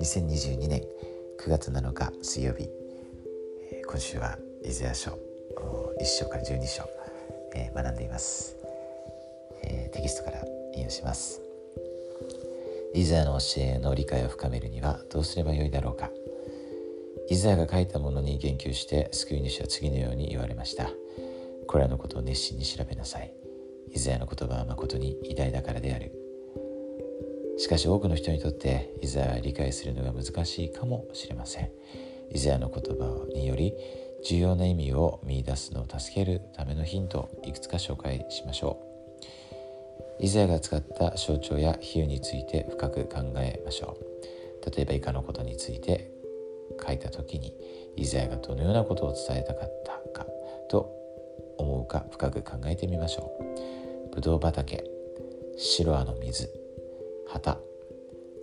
2022年9月7日水曜日、え、今週はイザヤ書1章から12章、えー、学んでいます、えー、テキストから引用します。イザヤの教えの理解を深めるにはどうすればよいだろうか。イザヤが書いたものに言及して救い主は次のように言われました。これらのことを熱心に調べなさい。イザヤの言葉は誠に偉大だからである。しかし多くの人にとってイザヤは理解するのが難しいかもしれません。イザヤの言葉により重要な意味を見出すのを助けるためのヒントをいくつか紹介しましょう。イザヤが使った象徴や比喩について深く考えましょう。例えば以下のことについて書いた時にイザヤがどのようなことを伝えたかったかと思うか深く考えてみましょう。ブドウ畑白亜の水旗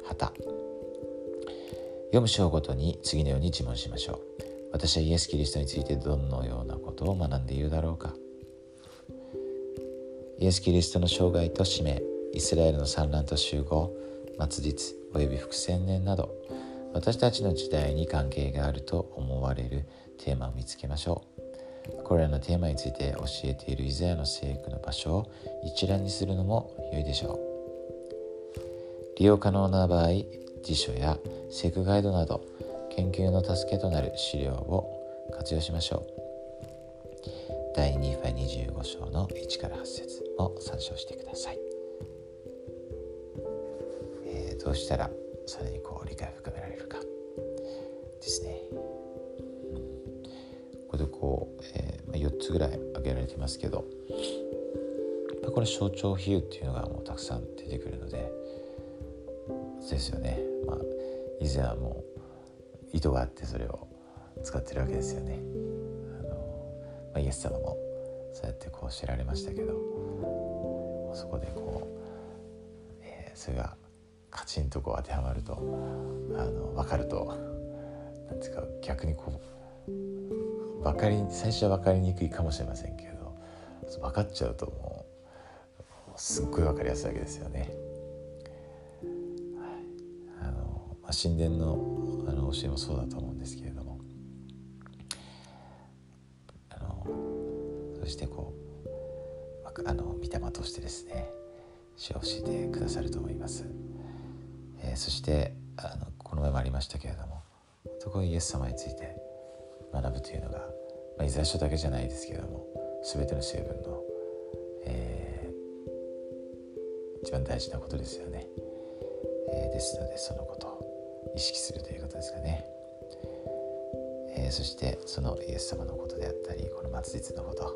旗。読む章ごとに次のように自問しましょう。私はイエス・キリストについてどのようなことを学んでいるだろうか。イエス・キリストの生涯と使命イスラエルの産卵と集合末日および伏線年など私たちの時代に関係があると思われるテーマを見つけましょう。これらのテーマについて教えているイザヤの聖句の場所を一覧にするのも良いでしょう。利用可能な場合辞書やセクガイドなど研究の助けとなる資料を活用しましょう。第2ファ25章の1から8節を参照してください、えー、どうしたらさらにこう理解を深められるか。こう、えーま、4つぐらい挙げられてますけどこれ象徴比喩っていうのがもうたくさん出てくるのでですよね。まあ、以前はもう意図があってそれを使ってるわけですよね。あのまあ、イエス様もそうやってこう知られましたけどそこでこう、えー、それがカチンとこう当てはまるとあの分かるとなんていうか逆にこう分かり最初は分かりにくいかもしれませんけど分かっちゃうともうすっごい分かりやすいわけですよね。まあ、神殿のあの教えもそうだと思うんですけれども。あのそしてこうあの御霊としてですね主を教えてくださると思います、えー、そしてあのこの前もありましたけれども男イエス様について学ぶというのが、まあ、イザヤ書だけじゃないですけども全ての成分の、えー、一番大事なことですよね、えー、ですのでそのこと意識するということですかね、えー、そしてそのイエス様のことであったりこの末日のことこ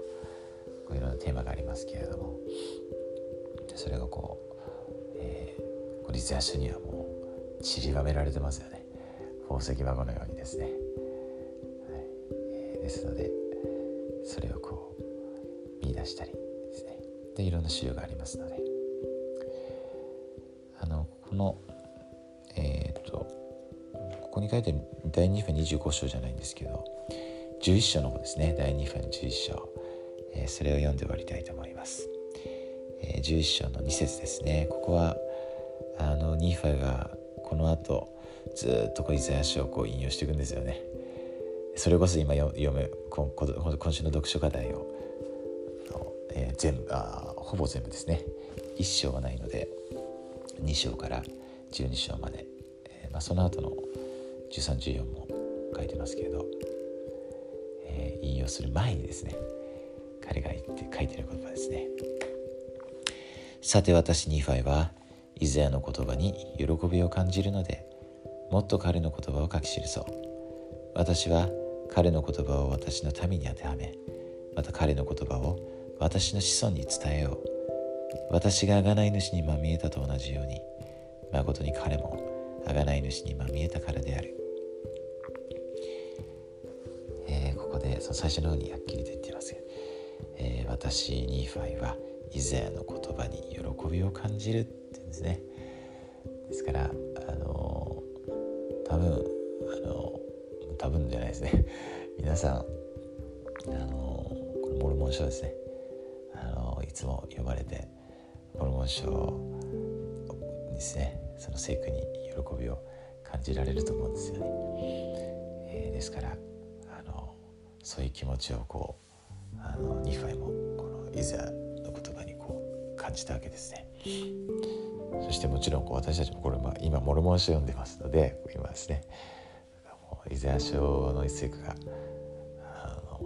ういうようなテーマがありますけれどもそれがこう、えー、リツヤ書にはもう散りばめられてますよね。宝石箱のようにですね、ですのでそれをこう見出したりですね。でいろんな資料がありますので。あのこのえっ、とここに書いてる第2編25章じゃないんですけど11章の方ですね。第2編11章、えー、それを読んで終わりたいと思います、えー、11章の2節ですね。ここはあのニーファがこの後ずっとこうイザヤ書をこう引用していくんですよね。それこそ今読む今今週の読書課題を、えー、全部あほぼ全部ですね。1章はないので2章から12章まで、えーまあ、その後の1314も書いてますけれど、えー、引用する前にですね彼が言って書いてる言葉ですね。さて私ニファイはイザヤの言葉に喜びを感じるのでもっと彼の言葉を書き記そう。私は彼の言葉を私の民に当てはめまた彼の言葉を私の子孫に伝えよう。私が贖い主にまみえたと同じように誠に彼も贖い主にまみえたからである。えー、ここでその最初の方にはっきりと言っていますが、えー、私ニーファイはイザヤの言葉に喜びを感じるって言うんですね。ですからあの多分皆さんあのこのモルモン書ですねあのいつも読まれてモル門書ですねその聖句に喜びを感じられると思うんですよね。えー、ですからあのそういう気持ちをこうあのニファイもこのイザの言葉にこう感じたわけですね。そしてもちろんこう私たちもこれ、まあ、今モルモン書読んでますので今ですねイザヤ書の一節が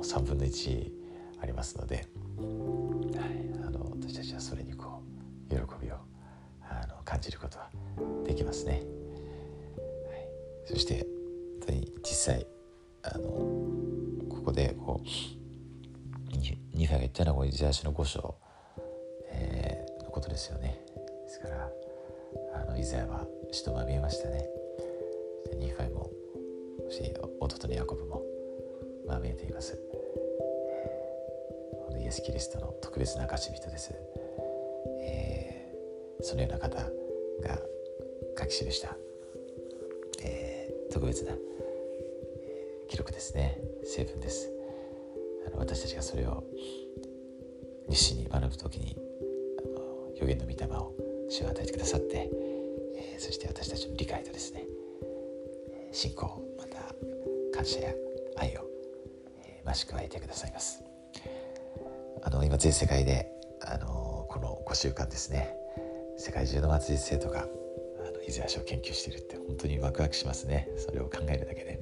3分の1ありますので、はい、あの私たちはそれにこう喜びをあの感じることはできますね。はい、そして本当に実際あのここでこうニファが言ったのはイザヤ書の5章、えー、のことですよね。ですからあのイザヤは人が見えましたね。ニファイもそして弟のヤコブもまあ見えています。イエス・キリストの特別な証人です、えー、そのような方が書き記した、えー、特別な、記録ですね。成分です。あの私たちがそれを日誌に学ぶ時にあの予言の御霊を主は与えてくださって、えー、そして私たちの理解とですね信仰また感謝や愛を、増し加えてくださいます。あの今全世界であのこの5週間ですね。世界中の祭り生徒があのイザヤ書を研究しているって本当にワクワクしますね。それを考えるだけで。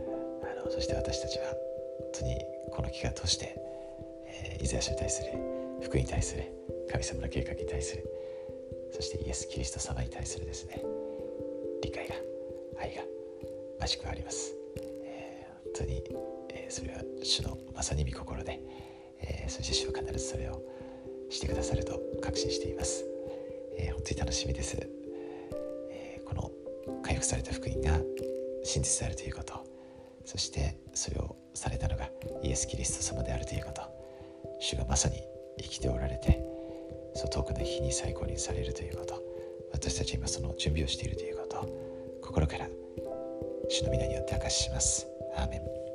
あのそして私たちは本当にこの機会を通して、えー、イザヤ書に対する福に対する神様の計画に対するそしてイエス・キリスト様に対するですね理解が愛が増しくあります、えー、本当に、えー、それは主のまさに御心でえー、そして主は必ずそれをしてくださると確信しています、えー、本当に楽しみです、え、この回復された福音が真実であるということ。そしてそれをされたのがイエス・キリスト様であるということ。主がまさに生きておられてそう遠くの日に最高にされるということ。私たちは今その準備をしているということ。心から主の皆によって明かしします。アーメン。